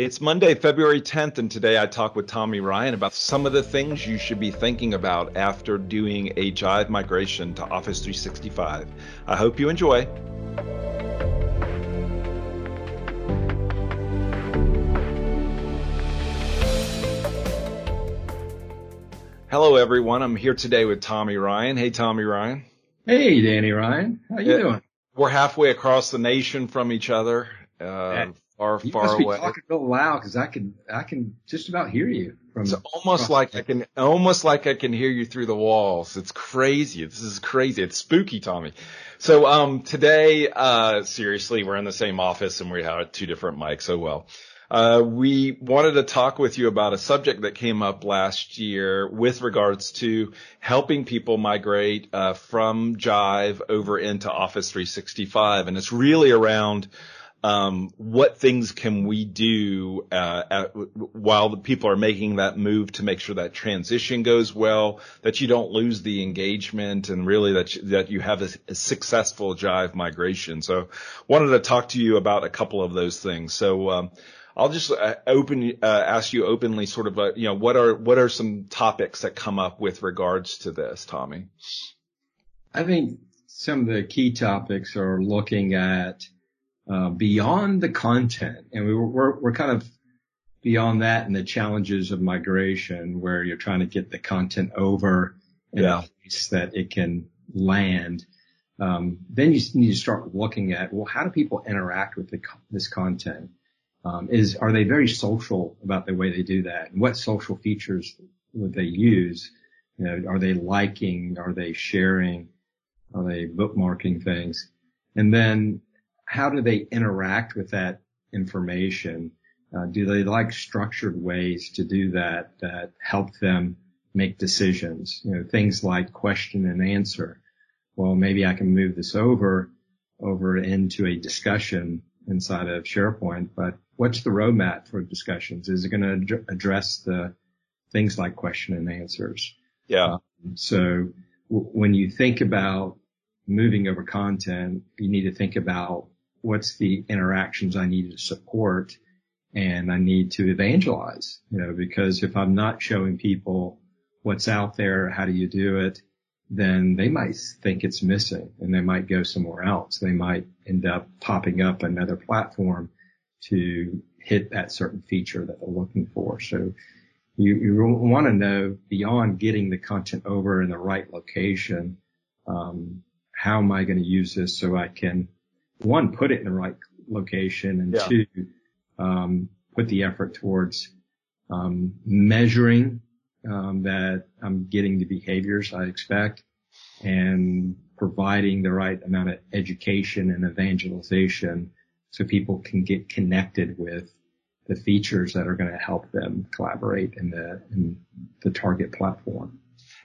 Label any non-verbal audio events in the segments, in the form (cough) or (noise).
It's Monday, February 10th, and today I talk with Tommy Ryan about some of the things you should be thinking about after doing a Jive migration to Office 365. I hope you enjoy. Hello, everyone. I'm here today with Tommy Ryan. Hey, Tommy Ryan. Hey, Danny Ryan. How you doing? We're halfway across the nation from each other. Uh, far, you far must be away. talking real loud because I can I can just about hear you from. It's almost like I can, almost like I can hear you through the walls. It's crazy. This is crazy. It's spooky, Tommy. So, um, today, uh, seriously, we're in the same office and we have two different mics. Oh well. Uh, we wanted to talk with you about a subject that came up last year with regards to helping people migrate uh, from Jive over into Office 365, and it's really around um, what things can we do uh, at, while the people are making that move to make sure that transition goes well, that you don't lose the engagement, and really that you, that you have a, a successful Jive migration. So, wanted to talk to you about a couple of those things. So. Um, I'll just uh, open uh, ask you openly, sort of, uh, you know, what are what are some topics that come up with regards to this, Tommy? I think some of the key topics are looking at uh, beyond the content, and we, we're we're kind of beyond that and the challenges of migration, where you're trying to get the content over in Yeah. a place that it can land. Um, then you need to start looking at well, how do people interact with the, this content? Um, is are they very social about the way they do that? And what social features would they use? You know, are they liking? Are they sharing? Are they bookmarking things? And then how do they interact with that information? Uh, do they like structured ways to do that that help them make decisions? You know, things like question and answer. Well, maybe I can move this over over into a discussion inside of SharePoint, but what's the roadmap for discussions? Is it going to address the things like question and answers? Yeah. So w- when you think about moving over content, you need to think about what's the interactions I need to support and I need to evangelize, you know, because if I'm not showing people what's out there, how do you do it? Then they might think it's missing and they might go somewhere else. They might end up popping up another platform to hit that certain feature that they're looking for. So you, you want to know beyond getting the content over in the right location, um, how am I going to use this so I can one put it in the right location and Yeah. two um, put the effort towards um, measuring um, that I'm getting the behaviors I expect and providing the right amount of education and evangelization so people can get connected with the features that are going to help them collaborate in the in the target platform.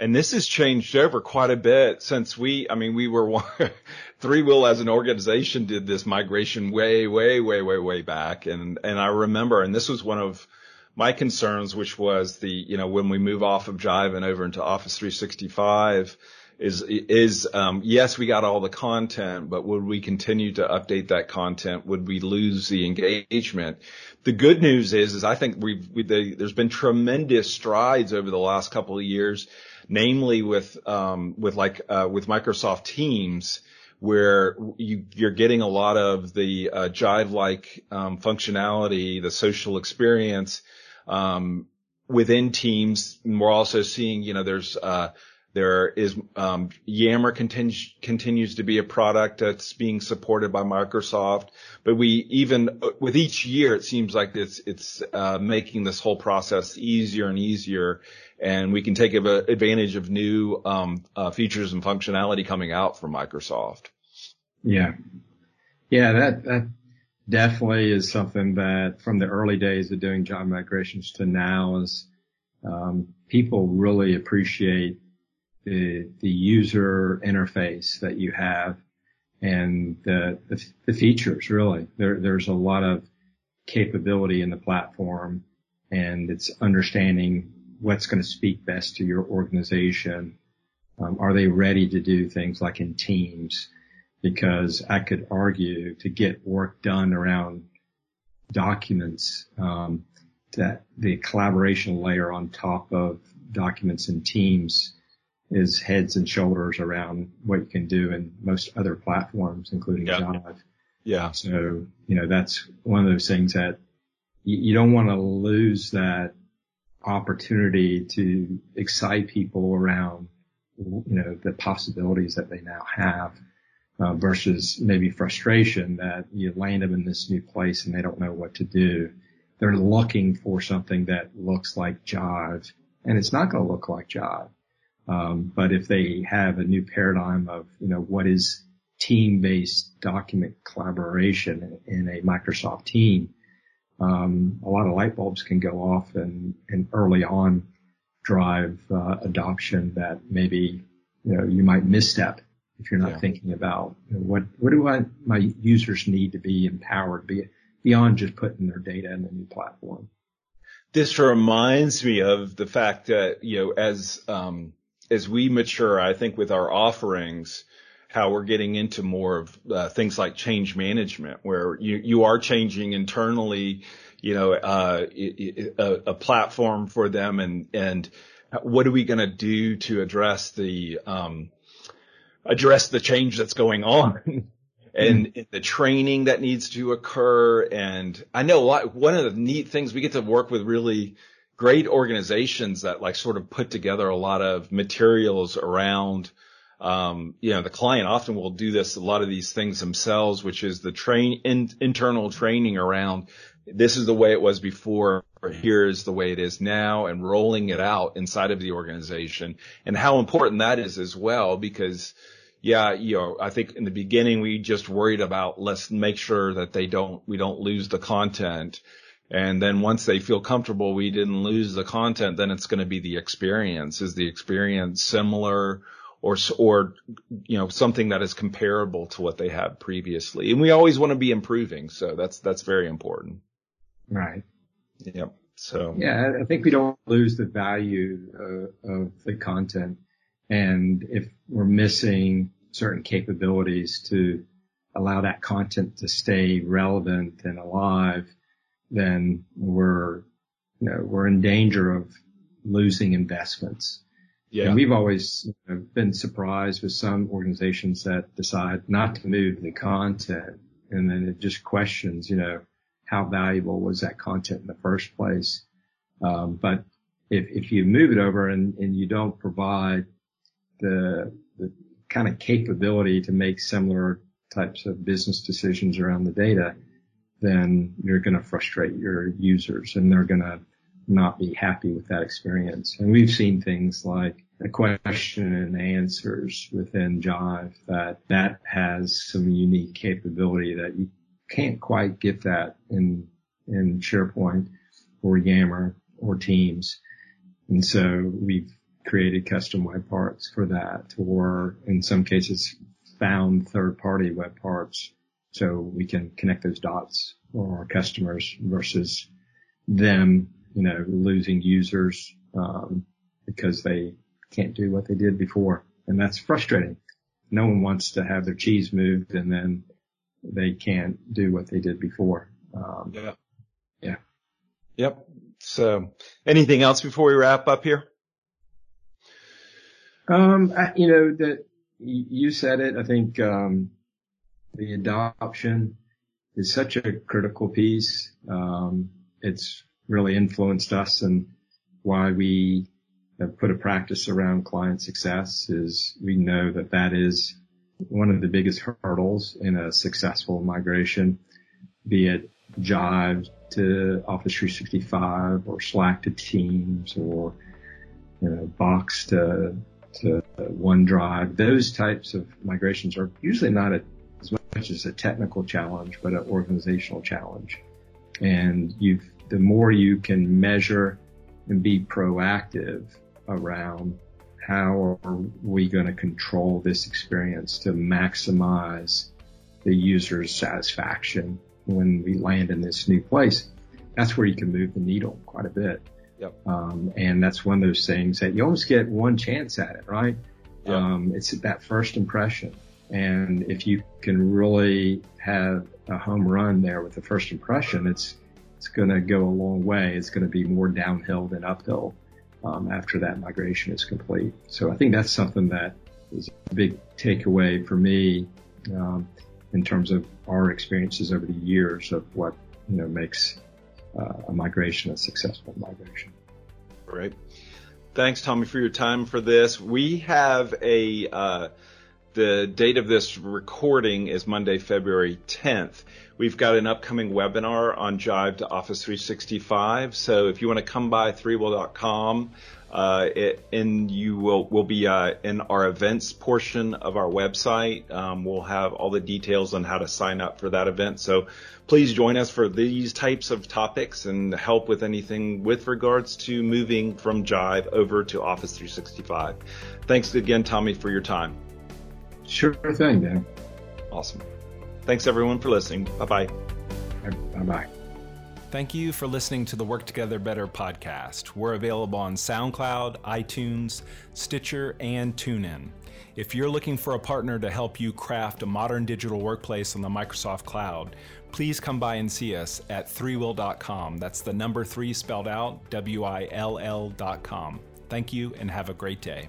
And this has changed over quite a bit since we, I mean, we were (laughs) ThreeWill as an organization did this migration way, way, way, way, way back. And, and I remember, and this was one of my concerns, which was the, you know, when we move off of Jive and over into Office 365 is, is, um, yes, we got all the content, but would we continue to update that content? Would we lose the engagement? The good news is, is I think we've, we, the, there's been tremendous strides over the last couple of years, namely with, um, with like, uh, with Microsoft Teams, where you, you're getting a lot of the, uh, Jive-like, um, functionality, the social experience, um, within Teams. And we're also seeing, you know, there's, uh, there is um, Yammer continues continues to be a product that's being supported by Microsoft, but we even with each year it seems like it's it's uh, making this whole process easier and easier, and we can take advantage of new um, uh, features and functionality coming out from Microsoft. Yeah. Yeah, that, that definitely is something that from the early days of doing Jive migrations to now is, um, people really appreciate the, the user interface that you have and the, the, the features really. There, there's a lot of capability in the platform and it's understanding what's going to speak best to your organization. Um, are they ready to do things like in teams? Because I could argue to get work done around documents, um, that the collaboration layer on top of documents and teams is heads and shoulders around what you can do in most other platforms, including yeah. Jive. Yeah. So, you know, that's one of those things that you, you don't want to lose that opportunity to excite people around, you know, the possibilities that they now have. Uh, versus maybe frustration that you land them in this new place and they don't know what to do. They're looking for something that looks like Jive and it's not going to look like Jive. Um, but if they have a new paradigm of, you know, what is team-based document collaboration in a Microsoft team, um, a lot of light bulbs can go off and, and early on drive uh, adoption that maybe you know you might misstep if you're not yeah. thinking about you know, what what do I my users need to be empowered be, beyond just putting their data in the new platform. This reminds me of the fact that you know as um, as we mature, I think with our offerings, how we're getting into more of uh, things like change management, where you you are changing internally, you know, uh, a, a, platform for them, and and what are we going to do to address the um, address the change that's going on? (laughs) and mm. the training that needs to occur. And I know a lot, one of the neat things we get to work with really great organizations that like sort of put together a lot of materials around um, you know, the client often will do this, a lot of these things themselves, which is the train, in, internal training around this is the way it was before, or here is the way it is now, and rolling it out inside of the organization, and how important that is as well, because yeah, you know, I think in the beginning we just worried about let's make sure that they don't, we don't lose the content. And then once they feel comfortable, we didn't lose the content, then it's going to be the experience. Is the experience similar or, or, you know, something that is comparable to what they had previously? And we always want to be improving. So that's, that's very important. Right. Yep. So. Yeah, I think we don't lose the value uh, of the content. And if we're missing certain capabilities to allow that content to stay relevant and alive, then we're, you know, we're in danger of losing investments. Yeah. And we've always been surprised with some organizations that decide not to move the content and then it just questions, you know, how valuable was that content in the first place. Um, but if, if you move it over and, and you don't provide the, the kind of capability to make similar types of business decisions around the data, then you're going to frustrate your users and they're going to not be happy with that experience. And we've seen things like a question and answers within Jive that that has some unique capability that you can't quite get that in, in SharePoint or Yammer or Teams. And so we've created custom web parts for that or in some cases found third party web parts so we can connect those dots for our customers versus them, you know, losing users, um, because they can't do what they did before. And that's frustrating. No one wants to have their cheese moved and then they can't do what they did before. Um, yeah. Yeah. Yep. So anything else before we wrap up here? Um, I, you know, that you said it. I think, um, the adoption is such a critical piece. Um, it's really influenced us and why we have put a practice around client success is we know that that is one of the biggest hurdles in a successful migration, be it Jive to Office 365 or Slack to Teams or you know, Box to to OneDrive. Those types of migrations are usually not a as much as a technical challenge, but an organizational challenge. And you, the more you can measure and be proactive around how are we going to control this experience to maximize the user's satisfaction when we land in this new place, that's where you can move the needle quite a bit. Yep. Um, and that's one of those things that you almost get one chance at it, right? Yep. Um, it's that first impression And if you can really have a home run there with the first impression, it's it's going to go a long way. It's going to be more downhill than uphill um, after that migration is complete. So I think that's something that is a big takeaway for me um, in terms of our experiences over the years of what you know makes uh, a migration a successful migration. Great. Thanks, Tommy, for your time for this. We have a uh, the date of this recording is Monday, February 10th. We've got an upcoming webinar on Jive to Office 365. So if you want to come by 3will.com, uh, and you will will be uh, in our events portion of our website. Um, we'll have all the details on how to sign up for that event. So please join us for these types of topics and help with anything with regards to moving from Jive over to Office 365. Thanks again, Tommy, for your time. Sure thing, Dan. Awesome. Thanks everyone for listening. Bye bye. Bye bye. Thank you for listening to the Work Together Better podcast. We're available on SoundCloud, iTunes, Stitcher, and TuneIn. If you're looking for a partner to help you craft a modern digital workplace on the Microsoft Cloud, please come by and see us at 3will.com. That's the number three spelled out, W I L L.com. Thank you and have a great day.